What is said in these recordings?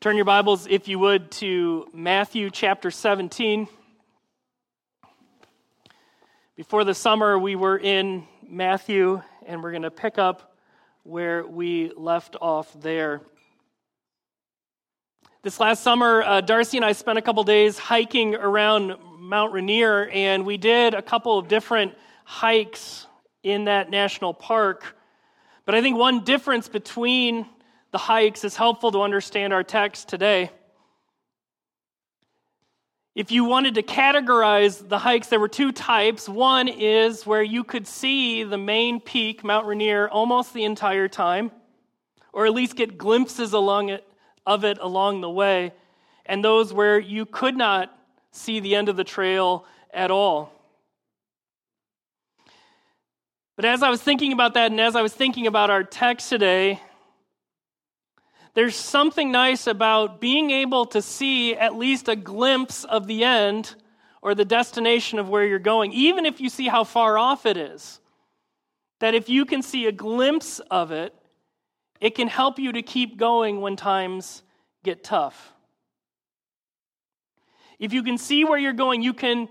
Turn your Bibles, if you would, to Matthew chapter 17. Before the summer, we were in Matthew, and we're going to pick up where we left off there. This last summer, uh, Darcy and I spent a couple days hiking around Mount Rainier, and we did a couple of different hikes in that national park. But I think one difference between the hikes is helpful to understand our text today. If you wanted to categorize the hikes, there were two types. One is where you could see the main peak, Mount Rainier, almost the entire time, or at least get glimpses along it, of it along the way, and those where you could not see the end of the trail at all. But as I was thinking about that, and as I was thinking about our text today, there's something nice about being able to see at least a glimpse of the end or the destination of where you're going, even if you see how far off it is. That if you can see a glimpse of it, it can help you to keep going when times get tough. If you can see where you're going, you can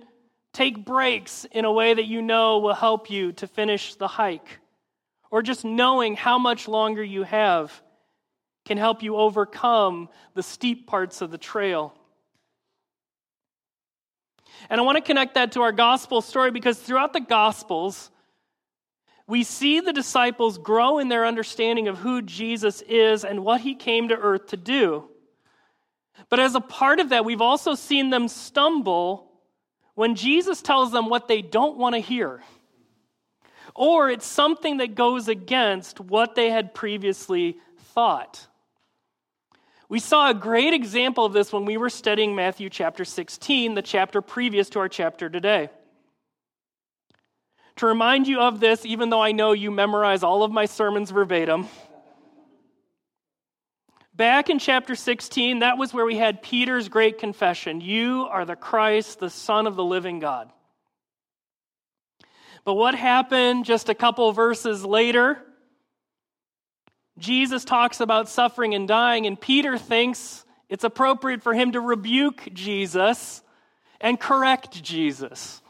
take breaks in a way that you know will help you to finish the hike. Or just knowing how much longer you have can help you overcome the steep parts of the trail. And I want to connect that to our gospel story because throughout the gospels, we see the disciples grow in their understanding of who Jesus is and what he came to earth to do. But as a part of that, we've also seen them stumble when Jesus tells them what they don't want to hear. Or it's something that goes against what they had previously thought. We saw a great example of this when we were studying Matthew chapter 16, the chapter previous to our chapter today. To remind you of this, even though I know you memorize all of my sermons verbatim, back in chapter 16, that was where we had Peter's great confession You are the Christ, the Son of the living God. But what happened just a couple verses later? Jesus talks about suffering and dying, and Peter thinks it's appropriate for him to rebuke Jesus and correct Jesus.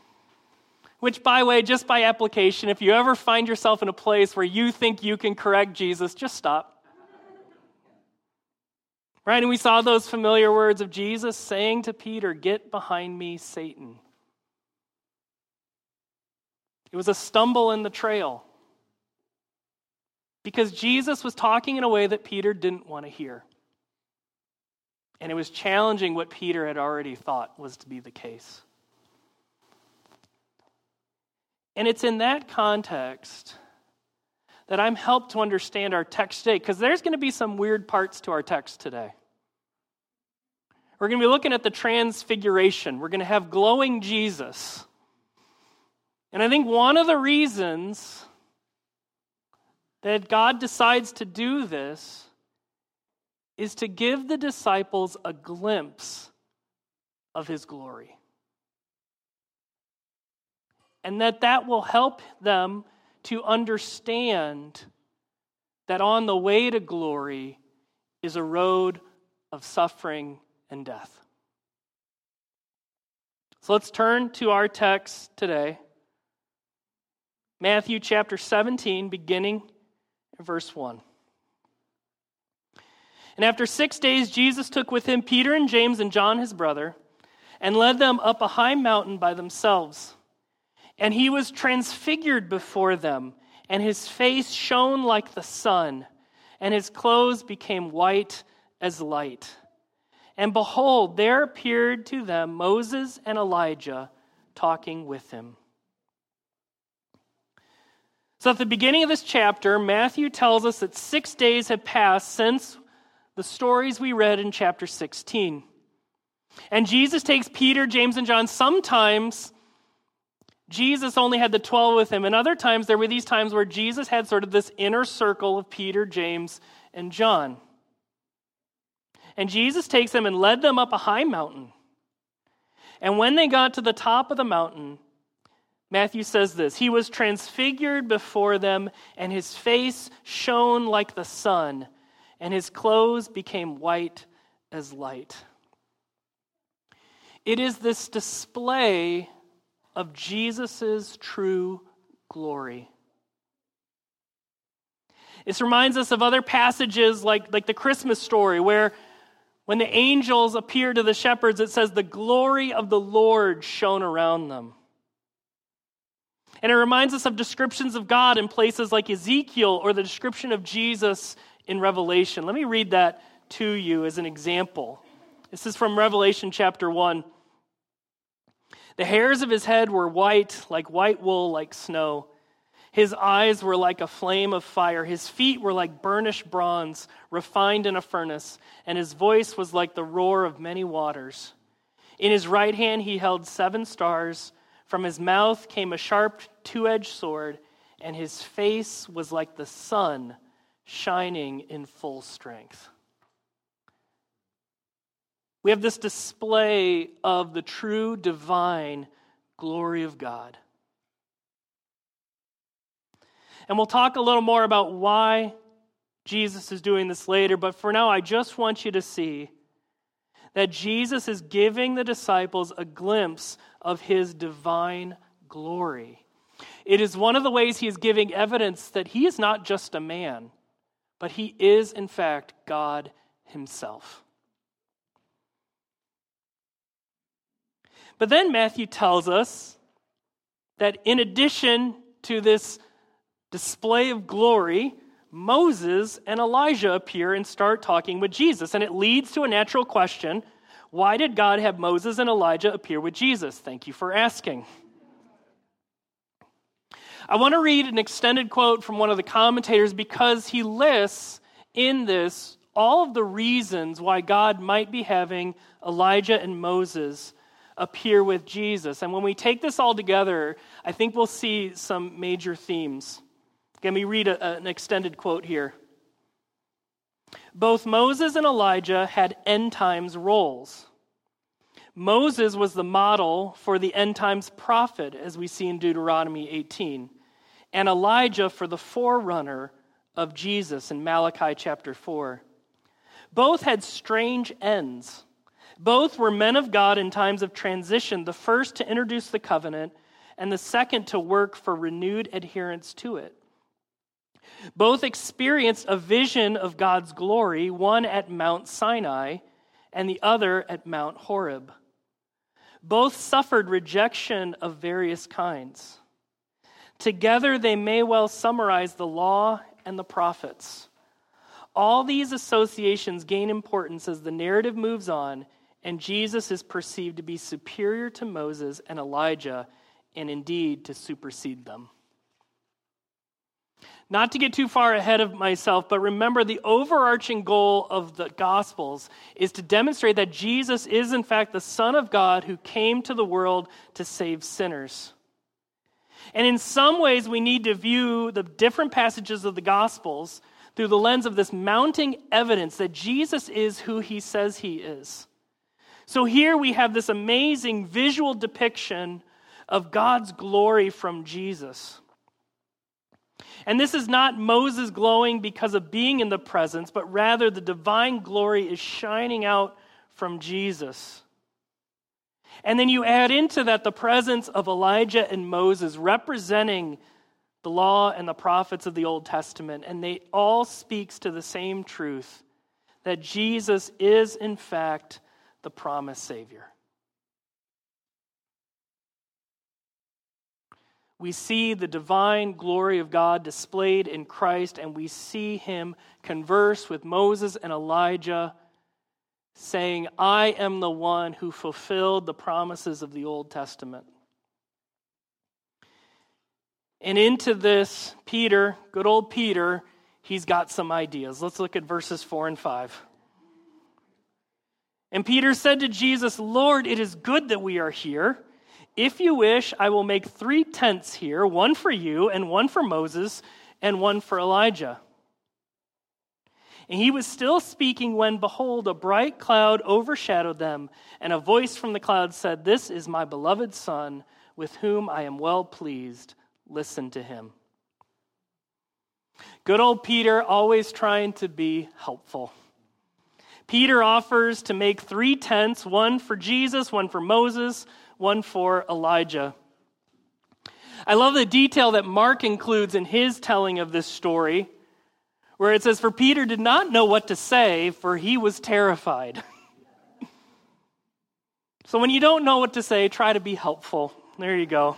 Which, by the way, just by application, if you ever find yourself in a place where you think you can correct Jesus, just stop. Right? And we saw those familiar words of Jesus saying to Peter, Get behind me, Satan. It was a stumble in the trail because Jesus was talking in a way that Peter didn't want to hear. And it was challenging what Peter had already thought was to be the case. And it's in that context that I'm helped to understand our text today, because there's going to be some weird parts to our text today. We're going to be looking at the transfiguration. We're going to have glowing Jesus. And I think one of the reasons that God decides to do this is to give the disciples a glimpse of his glory. And that that will help them to understand that on the way to glory is a road of suffering and death. So let's turn to our text today. Matthew chapter 17, beginning verse 1. And after six days, Jesus took with him Peter and James and John, his brother, and led them up a high mountain by themselves. And he was transfigured before them, and his face shone like the sun, and his clothes became white as light. And behold, there appeared to them Moses and Elijah talking with him. So, at the beginning of this chapter, Matthew tells us that six days have passed since the stories we read in chapter 16. And Jesus takes Peter, James, and John. Sometimes Jesus only had the 12 with him, and other times there were these times where Jesus had sort of this inner circle of Peter, James, and John. And Jesus takes them and led them up a high mountain. And when they got to the top of the mountain, Matthew says this He was transfigured before them, and his face shone like the sun, and his clothes became white as light. It is this display of Jesus' true glory. This reminds us of other passages like, like the Christmas story, where when the angels appear to the shepherds, it says, The glory of the Lord shone around them. And it reminds us of descriptions of God in places like Ezekiel or the description of Jesus in Revelation. Let me read that to you as an example. This is from Revelation chapter 1. The hairs of his head were white, like white wool, like snow. His eyes were like a flame of fire. His feet were like burnished bronze, refined in a furnace. And his voice was like the roar of many waters. In his right hand he held seven stars. From his mouth came a sharp two edged sword, and his face was like the sun shining in full strength. We have this display of the true divine glory of God. And we'll talk a little more about why Jesus is doing this later, but for now, I just want you to see that Jesus is giving the disciples a glimpse of his divine glory. It is one of the ways he is giving evidence that he is not just a man, but he is, in fact, God himself. But then Matthew tells us that in addition to this display of glory, Moses and Elijah appear and start talking with Jesus. And it leads to a natural question why did God have Moses and Elijah appear with Jesus? Thank you for asking. I want to read an extended quote from one of the commentators because he lists in this all of the reasons why God might be having Elijah and Moses appear with Jesus. And when we take this all together, I think we'll see some major themes. Let me read a, an extended quote here. Both Moses and Elijah had end times roles. Moses was the model for the end times prophet, as we see in Deuteronomy 18, and Elijah for the forerunner of Jesus in Malachi chapter 4. Both had strange ends. Both were men of God in times of transition, the first to introduce the covenant, and the second to work for renewed adherence to it. Both experienced a vision of God's glory, one at Mount Sinai and the other at Mount Horeb. Both suffered rejection of various kinds. Together, they may well summarize the law and the prophets. All these associations gain importance as the narrative moves on, and Jesus is perceived to be superior to Moses and Elijah, and indeed to supersede them. Not to get too far ahead of myself, but remember the overarching goal of the Gospels is to demonstrate that Jesus is, in fact, the Son of God who came to the world to save sinners. And in some ways, we need to view the different passages of the Gospels through the lens of this mounting evidence that Jesus is who he says he is. So here we have this amazing visual depiction of God's glory from Jesus. And this is not Moses glowing because of being in the presence, but rather the divine glory is shining out from Jesus. And then you add into that the presence of Elijah and Moses representing the law and the prophets of the Old Testament, and they all speaks to the same truth that Jesus is in fact the promised Savior. We see the divine glory of God displayed in Christ, and we see him converse with Moses and Elijah, saying, I am the one who fulfilled the promises of the Old Testament. And into this, Peter, good old Peter, he's got some ideas. Let's look at verses 4 and 5. And Peter said to Jesus, Lord, it is good that we are here. If you wish, I will make three tents here one for you, and one for Moses, and one for Elijah. And he was still speaking when, behold, a bright cloud overshadowed them, and a voice from the cloud said, This is my beloved Son, with whom I am well pleased. Listen to him. Good old Peter, always trying to be helpful. Peter offers to make three tents one for Jesus, one for Moses, one for Elijah. I love the detail that Mark includes in his telling of this story, where it says, For Peter did not know what to say, for he was terrified. so when you don't know what to say, try to be helpful. There you go.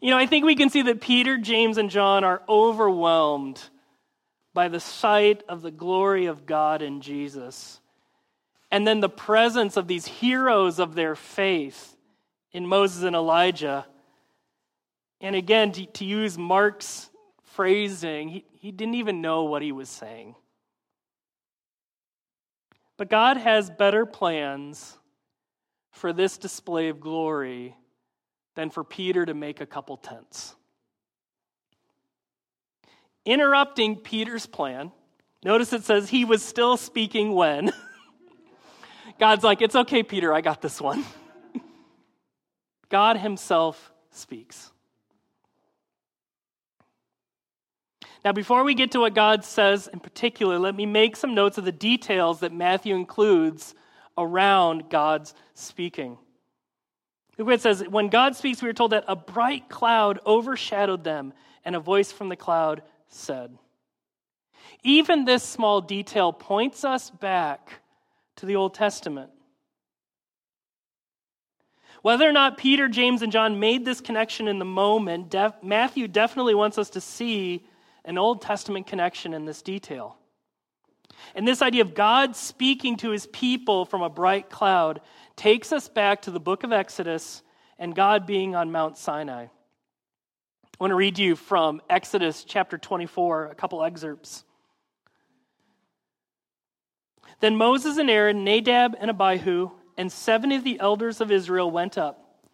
You know, I think we can see that Peter, James, and John are overwhelmed by the sight of the glory of God in Jesus. And then the presence of these heroes of their faith in Moses and Elijah. And again, to, to use Mark's phrasing, he, he didn't even know what he was saying. But God has better plans for this display of glory than for Peter to make a couple tents. Interrupting Peter's plan, notice it says he was still speaking when. God's like, it's okay, Peter, I got this one. God Himself speaks. Now, before we get to what God says in particular, let me make some notes of the details that Matthew includes around God's speaking. It says When God speaks, we are told that a bright cloud overshadowed them, and a voice from the cloud said. Even this small detail points us back to the Old Testament. Whether or not Peter, James, and John made this connection in the moment, def- Matthew definitely wants us to see an Old Testament connection in this detail. And this idea of God speaking to his people from a bright cloud takes us back to the book of Exodus and God being on Mount Sinai. I want to read you from Exodus chapter 24, a couple excerpts. Then Moses and Aaron, Nadab and Abihu, and 70 of the elders of Israel went up,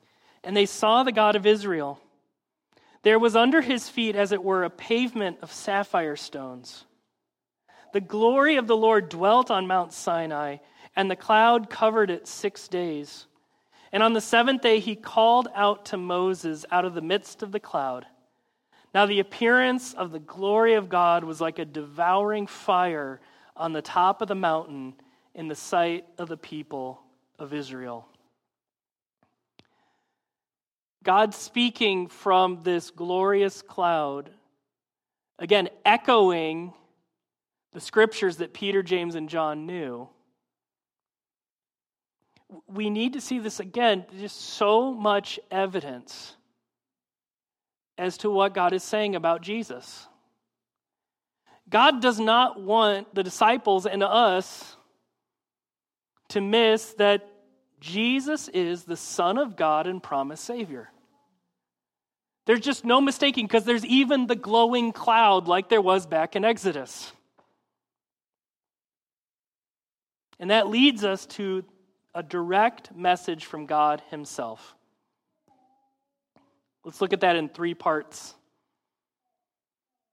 and they saw the God of Israel. There was under his feet, as it were, a pavement of sapphire stones. The glory of the Lord dwelt on Mount Sinai, and the cloud covered it six days. And on the seventh day, he called out to Moses out of the midst of the cloud. Now, the appearance of the glory of God was like a devouring fire on the top of the mountain in the sight of the people of Israel. God speaking from this glorious cloud, again, echoing the scriptures that Peter, James, and John knew. We need to see this again, just so much evidence as to what God is saying about Jesus. God does not want the disciples and us to miss that Jesus is the Son of God and promised Savior. There's just no mistaking because there's even the glowing cloud like there was back in Exodus. And that leads us to a direct message from God Himself. Let's look at that in three parts.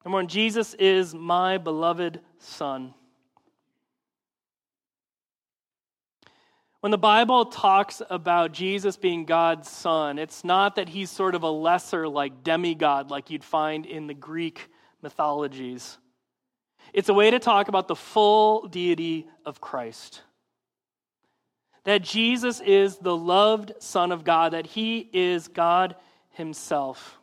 Number one, Jesus is my beloved Son. When the Bible talks about Jesus being God's son, it's not that he's sort of a lesser, like demigod, like you'd find in the Greek mythologies. It's a way to talk about the full deity of Christ. That Jesus is the loved Son of God, that he is God himself.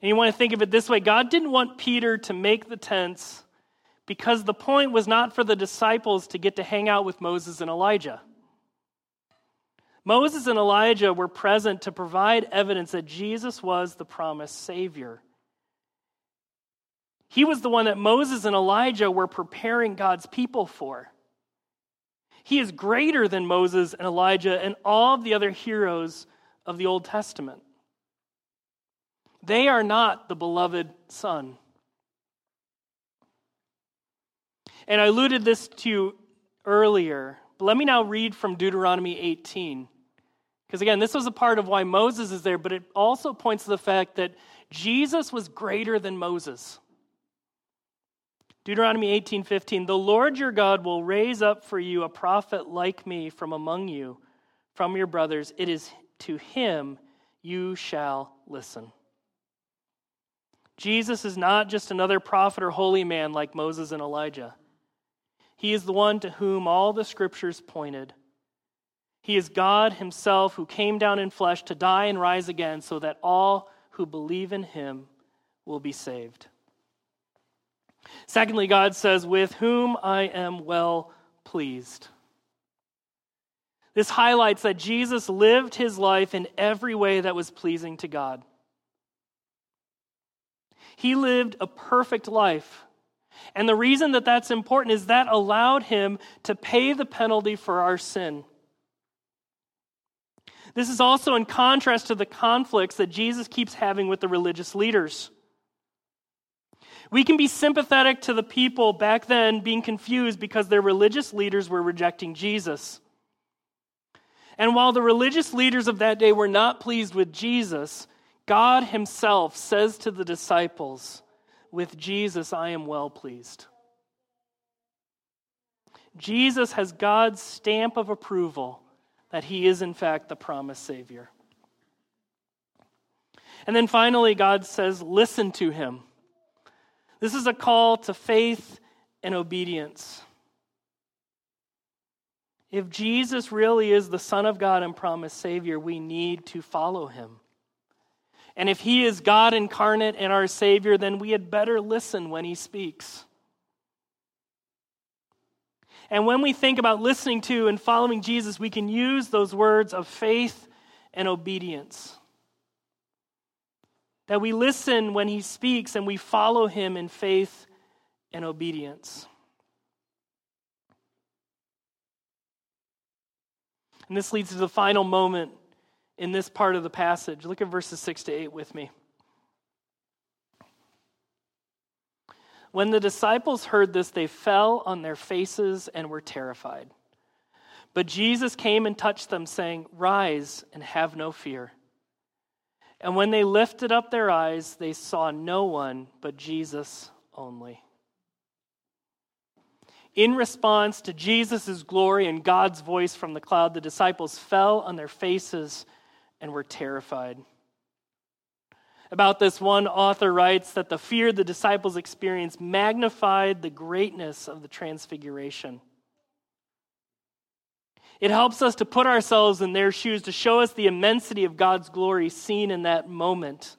And you want to think of it this way God didn't want Peter to make the tents because the point was not for the disciples to get to hang out with Moses and Elijah. Moses and Elijah were present to provide evidence that Jesus was the promised Savior. He was the one that Moses and Elijah were preparing God's people for. He is greater than Moses and Elijah and all of the other heroes of the Old Testament. They are not the beloved Son. And I alluded this to earlier, but let me now read from Deuteronomy 18. Because again, this was a part of why Moses is there, but it also points to the fact that Jesus was greater than Moses. Deuteronomy 18:15 The Lord your God will raise up for you a prophet like me from among you from your brothers it is to him you shall listen Jesus is not just another prophet or holy man like Moses and Elijah. He is the one to whom all the scriptures pointed. He is God Himself who came down in flesh to die and rise again so that all who believe in Him will be saved. Secondly, God says, With whom I am well pleased. This highlights that Jesus lived his life in every way that was pleasing to God. He lived a perfect life. And the reason that that's important is that allowed him to pay the penalty for our sin. This is also in contrast to the conflicts that Jesus keeps having with the religious leaders. We can be sympathetic to the people back then being confused because their religious leaders were rejecting Jesus. And while the religious leaders of that day were not pleased with Jesus, God Himself says to the disciples, With Jesus I am well pleased. Jesus has God's stamp of approval that He is, in fact, the promised Savior. And then finally, God says, Listen to Him. This is a call to faith and obedience. If Jesus really is the Son of God and promised Savior, we need to follow him. And if he is God incarnate and our Savior, then we had better listen when he speaks. And when we think about listening to and following Jesus, we can use those words of faith and obedience. That we listen when he speaks and we follow him in faith and obedience. And this leads to the final moment in this part of the passage. Look at verses 6 to 8 with me. When the disciples heard this, they fell on their faces and were terrified. But Jesus came and touched them, saying, Rise and have no fear. And when they lifted up their eyes, they saw no one but Jesus only in response to Jesus' glory and God's voice from the cloud, the disciples fell on their faces and were terrified. About this, one author writes that the fear the disciples experienced magnified the greatness of the transfiguration. It helps us to put ourselves in their shoes to show us the immensity of God's glory seen in that moment.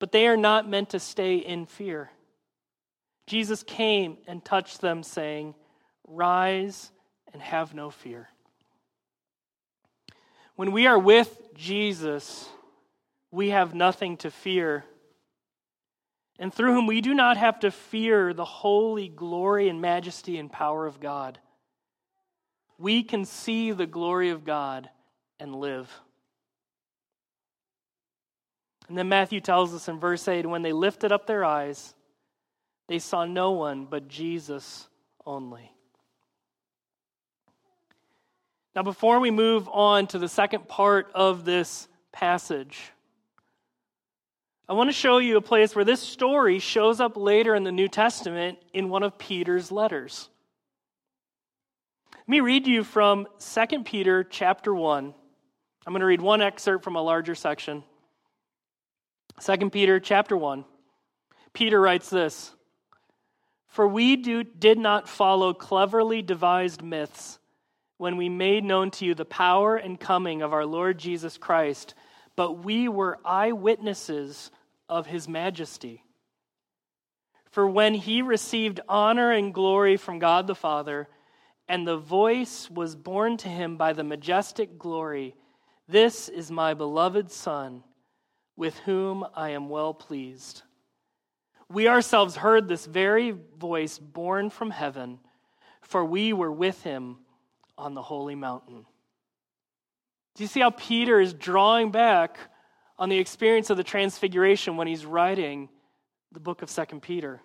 But they are not meant to stay in fear. Jesus came and touched them, saying, Rise and have no fear. When we are with Jesus, we have nothing to fear. And through whom we do not have to fear the holy glory and majesty and power of God. We can see the glory of God and live. And then Matthew tells us in verse 8 when they lifted up their eyes, they saw no one but Jesus only. Now, before we move on to the second part of this passage, I want to show you a place where this story shows up later in the New Testament in one of Peter's letters. Let me read you from 2 Peter chapter 1. I'm going to read one excerpt from a larger section. 2 Peter chapter 1. Peter writes this for we do, did not follow cleverly devised myths when we made known to you the power and coming of our Lord Jesus Christ, but we were eyewitnesses of his majesty. For when he received honor and glory from God the Father, and the voice was borne to him by the majestic glory, This is my beloved Son, with whom I am well pleased we ourselves heard this very voice borne from heaven, for we were with him on the holy mountain. Do you see how Peter is drawing back on the experience of the transfiguration when he's writing the book of Second Peter?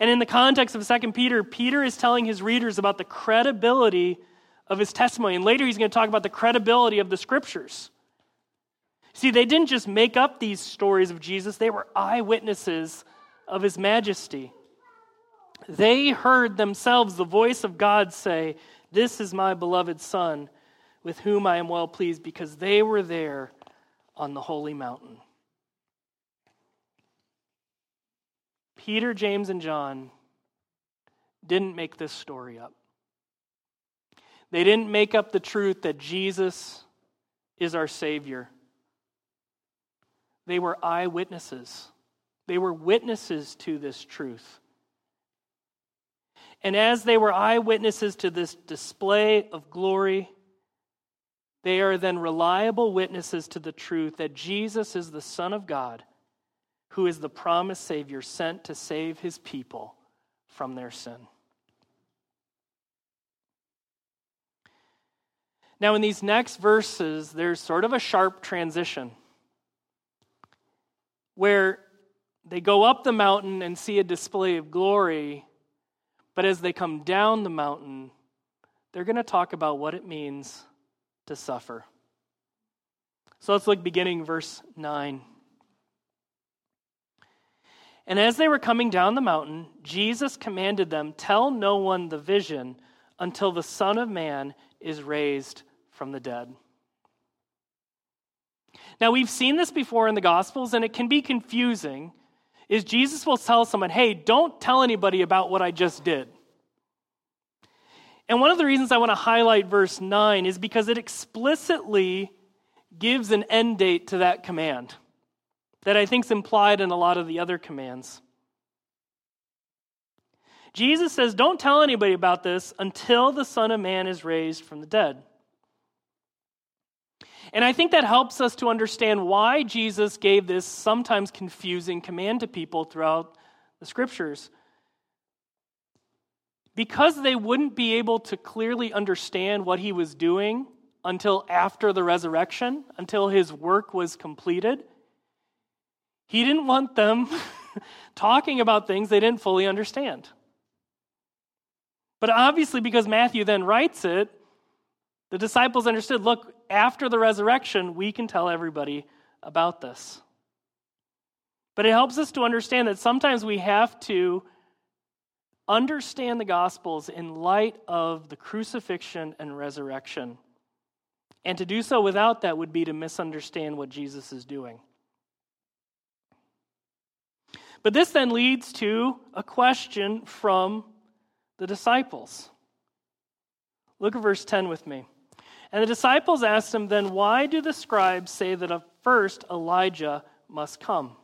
And in the context of Second Peter, Peter is telling his readers about the credibility of his testimony. And later he's going to talk about the credibility of the scriptures. See, they didn't just make up these stories of Jesus, they were eyewitnesses of his majesty. They heard themselves the voice of God say, This is my beloved Son, with whom I am well pleased, because they were there on the holy mountain. Peter, James, and John didn't make this story up. They didn't make up the truth that Jesus is our Savior. They were eyewitnesses. They were witnesses to this truth. And as they were eyewitnesses to this display of glory, they are then reliable witnesses to the truth that Jesus is the Son of God, who is the promised Savior sent to save his people from their sin. Now, in these next verses, there's sort of a sharp transition where they go up the mountain and see a display of glory, but as they come down the mountain, they're going to talk about what it means to suffer. So let's look beginning verse 9. And as they were coming down the mountain, Jesus commanded them, Tell no one the vision until the Son of Man is raised from the dead. Now, we've seen this before in the Gospels, and it can be confusing. Is Jesus will tell someone, hey, don't tell anybody about what I just did. And one of the reasons I want to highlight verse 9 is because it explicitly gives an end date to that command that I think is implied in a lot of the other commands. Jesus says, Don't tell anybody about this until the Son of Man is raised from the dead. And I think that helps us to understand why Jesus gave this sometimes confusing command to people throughout the scriptures. Because they wouldn't be able to clearly understand what he was doing until after the resurrection, until his work was completed, he didn't want them talking about things they didn't fully understand. But obviously, because Matthew then writes it, the disciples understood look, after the resurrection, we can tell everybody about this. But it helps us to understand that sometimes we have to understand the Gospels in light of the crucifixion and resurrection. And to do so without that would be to misunderstand what Jesus is doing. But this then leads to a question from the disciples. Look at verse 10 with me. And the disciples asked him, Then why do the scribes say that first Elijah must come?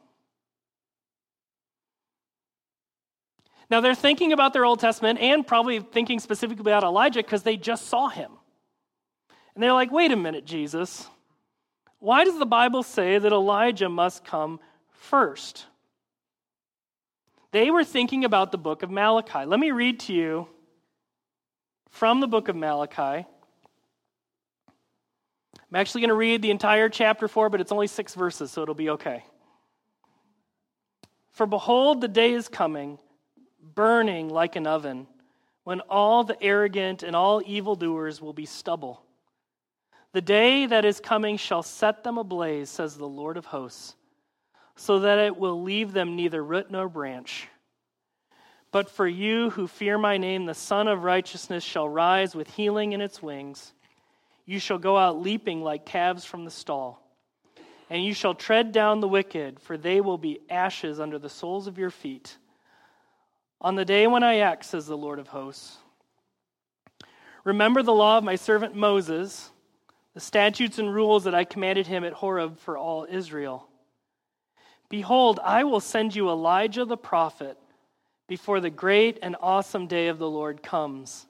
Now they're thinking about their Old Testament and probably thinking specifically about Elijah because they just saw him. And they're like, wait a minute, Jesus. Why does the Bible say that Elijah must come first? They were thinking about the book of Malachi. Let me read to you from the book of Malachi. I'm actually going to read the entire chapter 4, but it's only six verses, so it'll be okay. For behold, the day is coming, burning like an oven, when all the arrogant and all evildoers will be stubble. The day that is coming shall set them ablaze, says the Lord of hosts, so that it will leave them neither root nor branch. But for you who fear my name, the Sun of Righteousness shall rise with healing in its wings. You shall go out leaping like calves from the stall. And you shall tread down the wicked, for they will be ashes under the soles of your feet. On the day when I act, says the Lord of hosts. Remember the law of my servant Moses, the statutes and rules that I commanded him at Horeb for all Israel. Behold, I will send you Elijah the prophet before the great and awesome day of the Lord comes.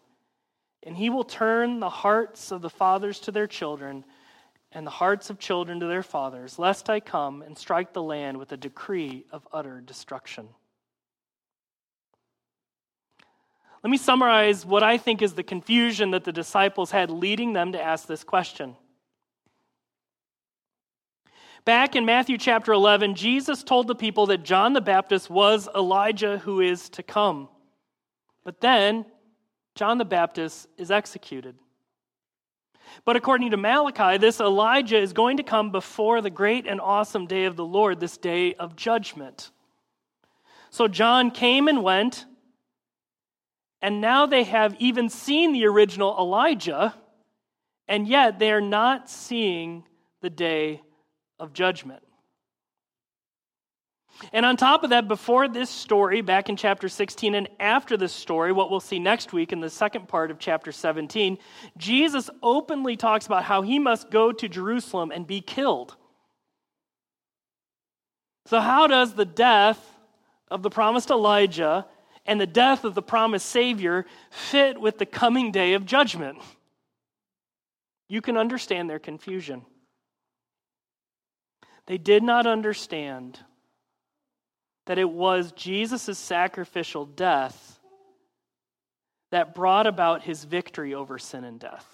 And he will turn the hearts of the fathers to their children, and the hearts of children to their fathers, lest I come and strike the land with a decree of utter destruction. Let me summarize what I think is the confusion that the disciples had leading them to ask this question. Back in Matthew chapter 11, Jesus told the people that John the Baptist was Elijah who is to come. But then John the Baptist is executed. But according to Malachi, this Elijah is going to come before the great and awesome day of the Lord, this day of judgment. So John came and went, and now they have even seen the original Elijah, and yet they are not seeing the day of judgment. And on top of that, before this story, back in chapter 16, and after this story, what we'll see next week in the second part of chapter 17, Jesus openly talks about how he must go to Jerusalem and be killed. So, how does the death of the promised Elijah and the death of the promised Savior fit with the coming day of judgment? You can understand their confusion. They did not understand that it was Jesus' sacrificial death that brought about his victory over sin and death.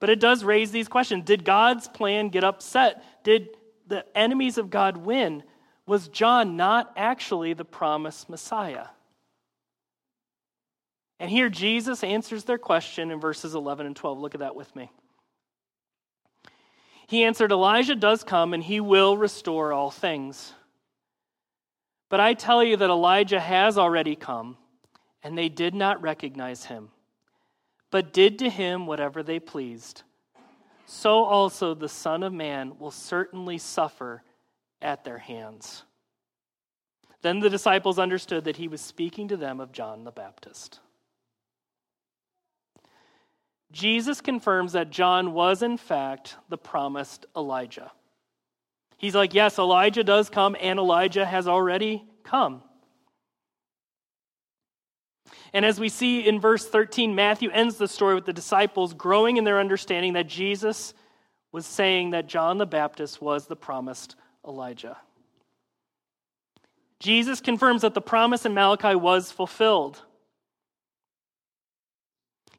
But it does raise these questions Did God's plan get upset? Did the enemies of God win? Was John not actually the promised Messiah? And here Jesus answers their question in verses 11 and 12. Look at that with me. He answered, Elijah does come and he will restore all things. But I tell you that Elijah has already come, and they did not recognize him, but did to him whatever they pleased. So also the Son of Man will certainly suffer at their hands. Then the disciples understood that he was speaking to them of John the Baptist. Jesus confirms that John was, in fact, the promised Elijah. He's like, yes, Elijah does come, and Elijah has already come. And as we see in verse 13, Matthew ends the story with the disciples growing in their understanding that Jesus was saying that John the Baptist was the promised Elijah. Jesus confirms that the promise in Malachi was fulfilled.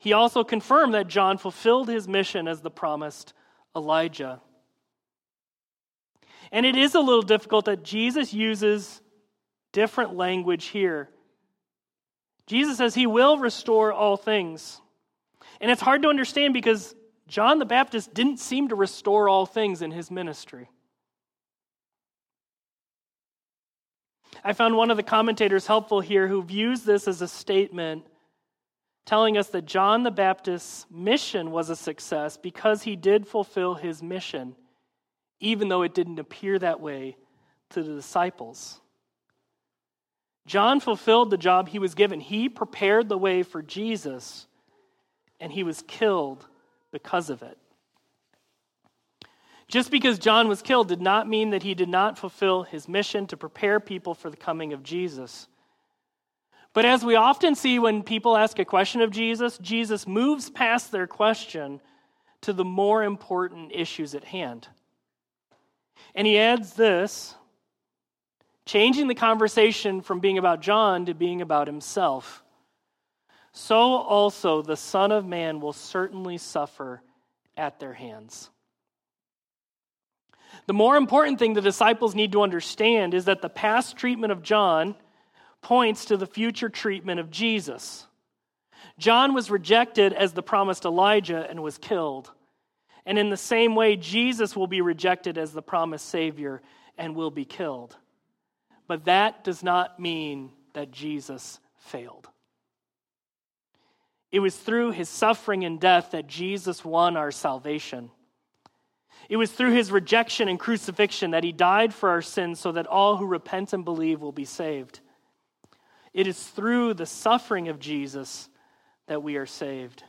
He also confirmed that John fulfilled his mission as the promised Elijah. And it is a little difficult that Jesus uses different language here. Jesus says he will restore all things. And it's hard to understand because John the Baptist didn't seem to restore all things in his ministry. I found one of the commentators helpful here who views this as a statement telling us that John the Baptist's mission was a success because he did fulfill his mission, even though it didn't appear that way to the disciples. John fulfilled the job he was given. He prepared the way for Jesus, and he was killed because of it. Just because John was killed did not mean that he did not fulfill his mission to prepare people for the coming of Jesus. But as we often see when people ask a question of Jesus, Jesus moves past their question to the more important issues at hand. And he adds this changing the conversation from being about John to being about himself. So also the Son of Man will certainly suffer at their hands. The more important thing the disciples need to understand is that the past treatment of John points to the future treatment of Jesus. John was rejected as the promised Elijah and was killed. And in the same way, Jesus will be rejected as the promised Savior and will be killed. But that does not mean that Jesus failed. It was through his suffering and death that Jesus won our salvation. It was through his rejection and crucifixion that he died for our sins so that all who repent and believe will be saved. It is through the suffering of Jesus that we are saved.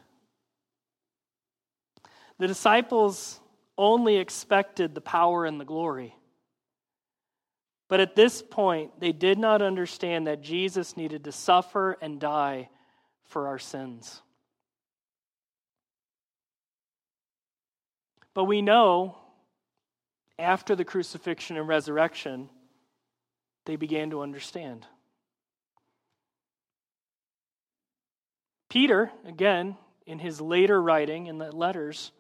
The disciples only expected the power and the glory. But at this point, they did not understand that Jesus needed to suffer and die for our sins. But we know after the crucifixion and resurrection, they began to understand. Peter, again, in his later writing in the letters,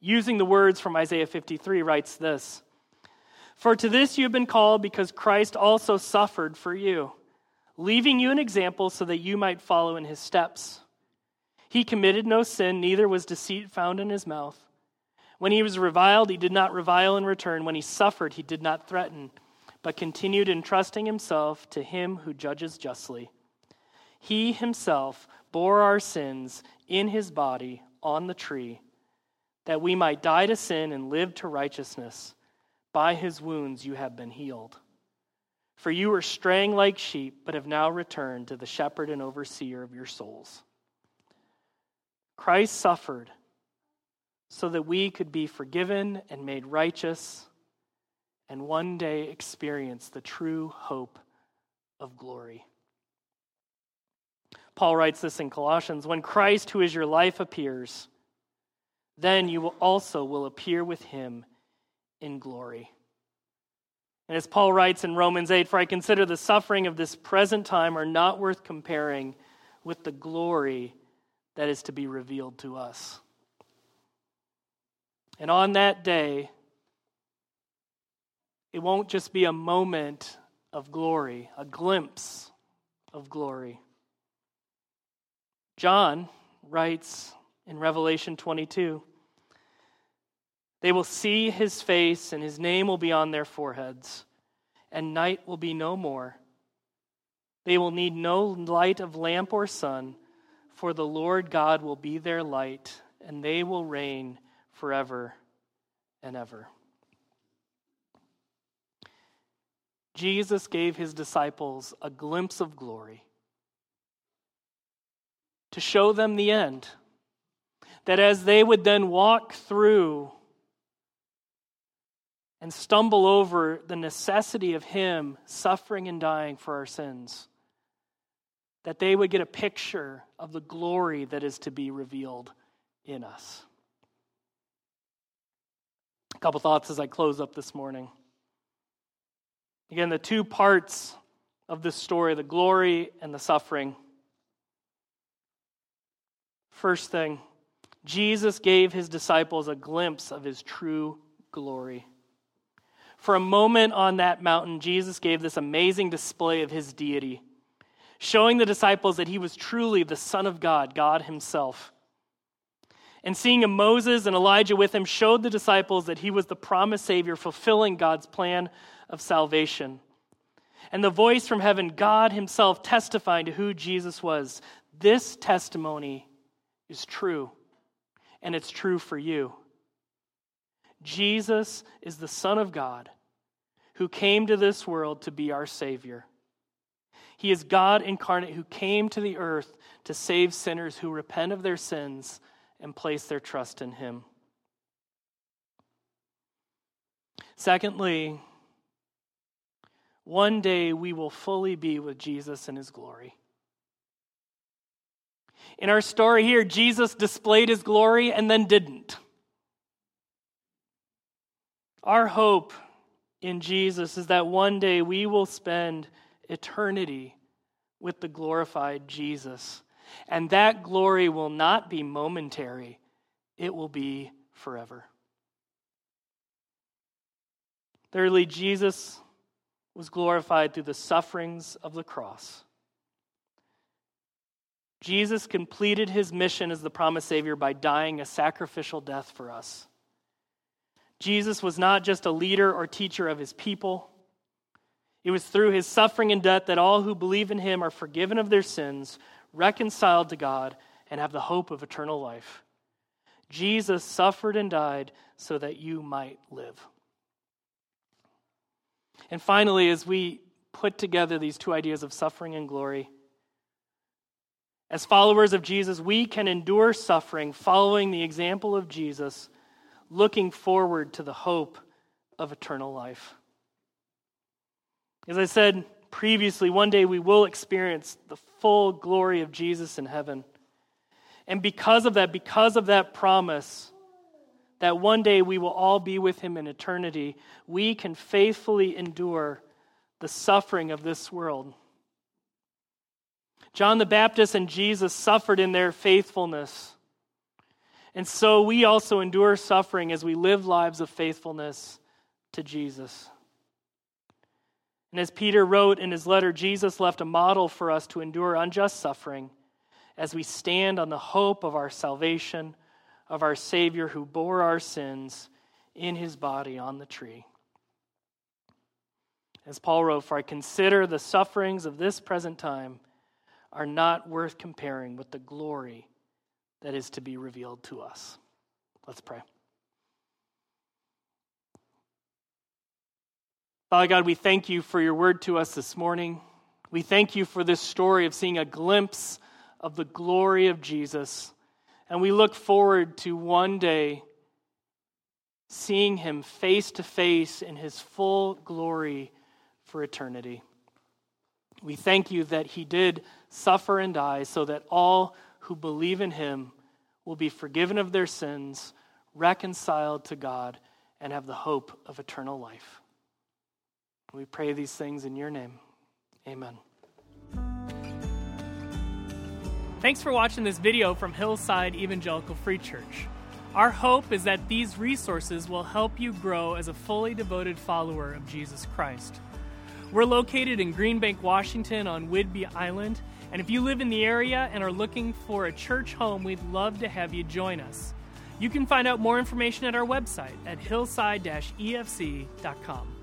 using the words from Isaiah 53, writes this For to this you have been called because Christ also suffered for you, leaving you an example so that you might follow in his steps. He committed no sin, neither was deceit found in his mouth. When he was reviled, he did not revile in return. When he suffered, he did not threaten, but continued entrusting himself to him who judges justly. He himself bore our sins in his body on the tree, that we might die to sin and live to righteousness. By his wounds you have been healed. For you were straying like sheep, but have now returned to the shepherd and overseer of your souls. Christ suffered so that we could be forgiven and made righteous and one day experience the true hope of glory. Paul writes this in Colossians When Christ, who is your life, appears, then you will also will appear with him in glory. And as Paul writes in Romans 8, for I consider the suffering of this present time are not worth comparing with the glory that is to be revealed to us. And on that day, it won't just be a moment of glory, a glimpse of glory. John writes in Revelation 22 They will see his face, and his name will be on their foreheads, and night will be no more. They will need no light of lamp or sun, for the Lord God will be their light, and they will reign forever and ever. Jesus gave his disciples a glimpse of glory to show them the end. That as they would then walk through and stumble over the necessity of Him suffering and dying for our sins, that they would get a picture of the glory that is to be revealed in us. A couple thoughts as I close up this morning. Again, the two parts of this story the glory and the suffering. First thing, Jesus gave his disciples a glimpse of his true glory. For a moment on that mountain, Jesus gave this amazing display of his deity, showing the disciples that he was truly the Son of God, God himself. And seeing Moses and Elijah with him showed the disciples that he was the promised Savior, fulfilling God's plan of salvation. And the voice from heaven, God Himself testifying to who Jesus was. This testimony is true, and it's true for you. Jesus is the Son of God who came to this world to be our Savior. He is God incarnate who came to the earth to save sinners who repent of their sins and place their trust in Him. Secondly, one day we will fully be with Jesus in his glory. In our story here, Jesus displayed his glory and then didn't. Our hope in Jesus is that one day we will spend eternity with the glorified Jesus. And that glory will not be momentary, it will be forever. Thirdly, Jesus was glorified through the sufferings of the cross. Jesus completed his mission as the promised Savior by dying a sacrificial death for us. Jesus was not just a leader or teacher of his people. It was through his suffering and death that all who believe in him are forgiven of their sins, reconciled to God, and have the hope of eternal life. Jesus suffered and died so that you might live. And finally, as we put together these two ideas of suffering and glory, as followers of Jesus, we can endure suffering following the example of Jesus, looking forward to the hope of eternal life. As I said previously, one day we will experience the full glory of Jesus in heaven. And because of that, because of that promise, that one day we will all be with him in eternity, we can faithfully endure the suffering of this world. John the Baptist and Jesus suffered in their faithfulness. And so we also endure suffering as we live lives of faithfulness to Jesus. And as Peter wrote in his letter, Jesus left a model for us to endure unjust suffering as we stand on the hope of our salvation of our Savior who bore our sins in his body on the tree. As Paul wrote, For I consider the sufferings of this present time are not worth comparing with the glory that is to be revealed to us. Let's pray. Father God, we thank you for your word to us this morning. We thank you for this story of seeing a glimpse of the glory of Jesus. And we look forward to one day seeing him face to face in his full glory for eternity. We thank you that he did suffer and die so that all who believe in him will be forgiven of their sins, reconciled to God, and have the hope of eternal life. We pray these things in your name. Amen. Thanks for watching this video from Hillside Evangelical Free Church. Our hope is that these resources will help you grow as a fully devoted follower of Jesus Christ. We're located in Greenbank, Washington on Whidbey Island, and if you live in the area and are looking for a church home, we'd love to have you join us. You can find out more information at our website at hillside-efc.com.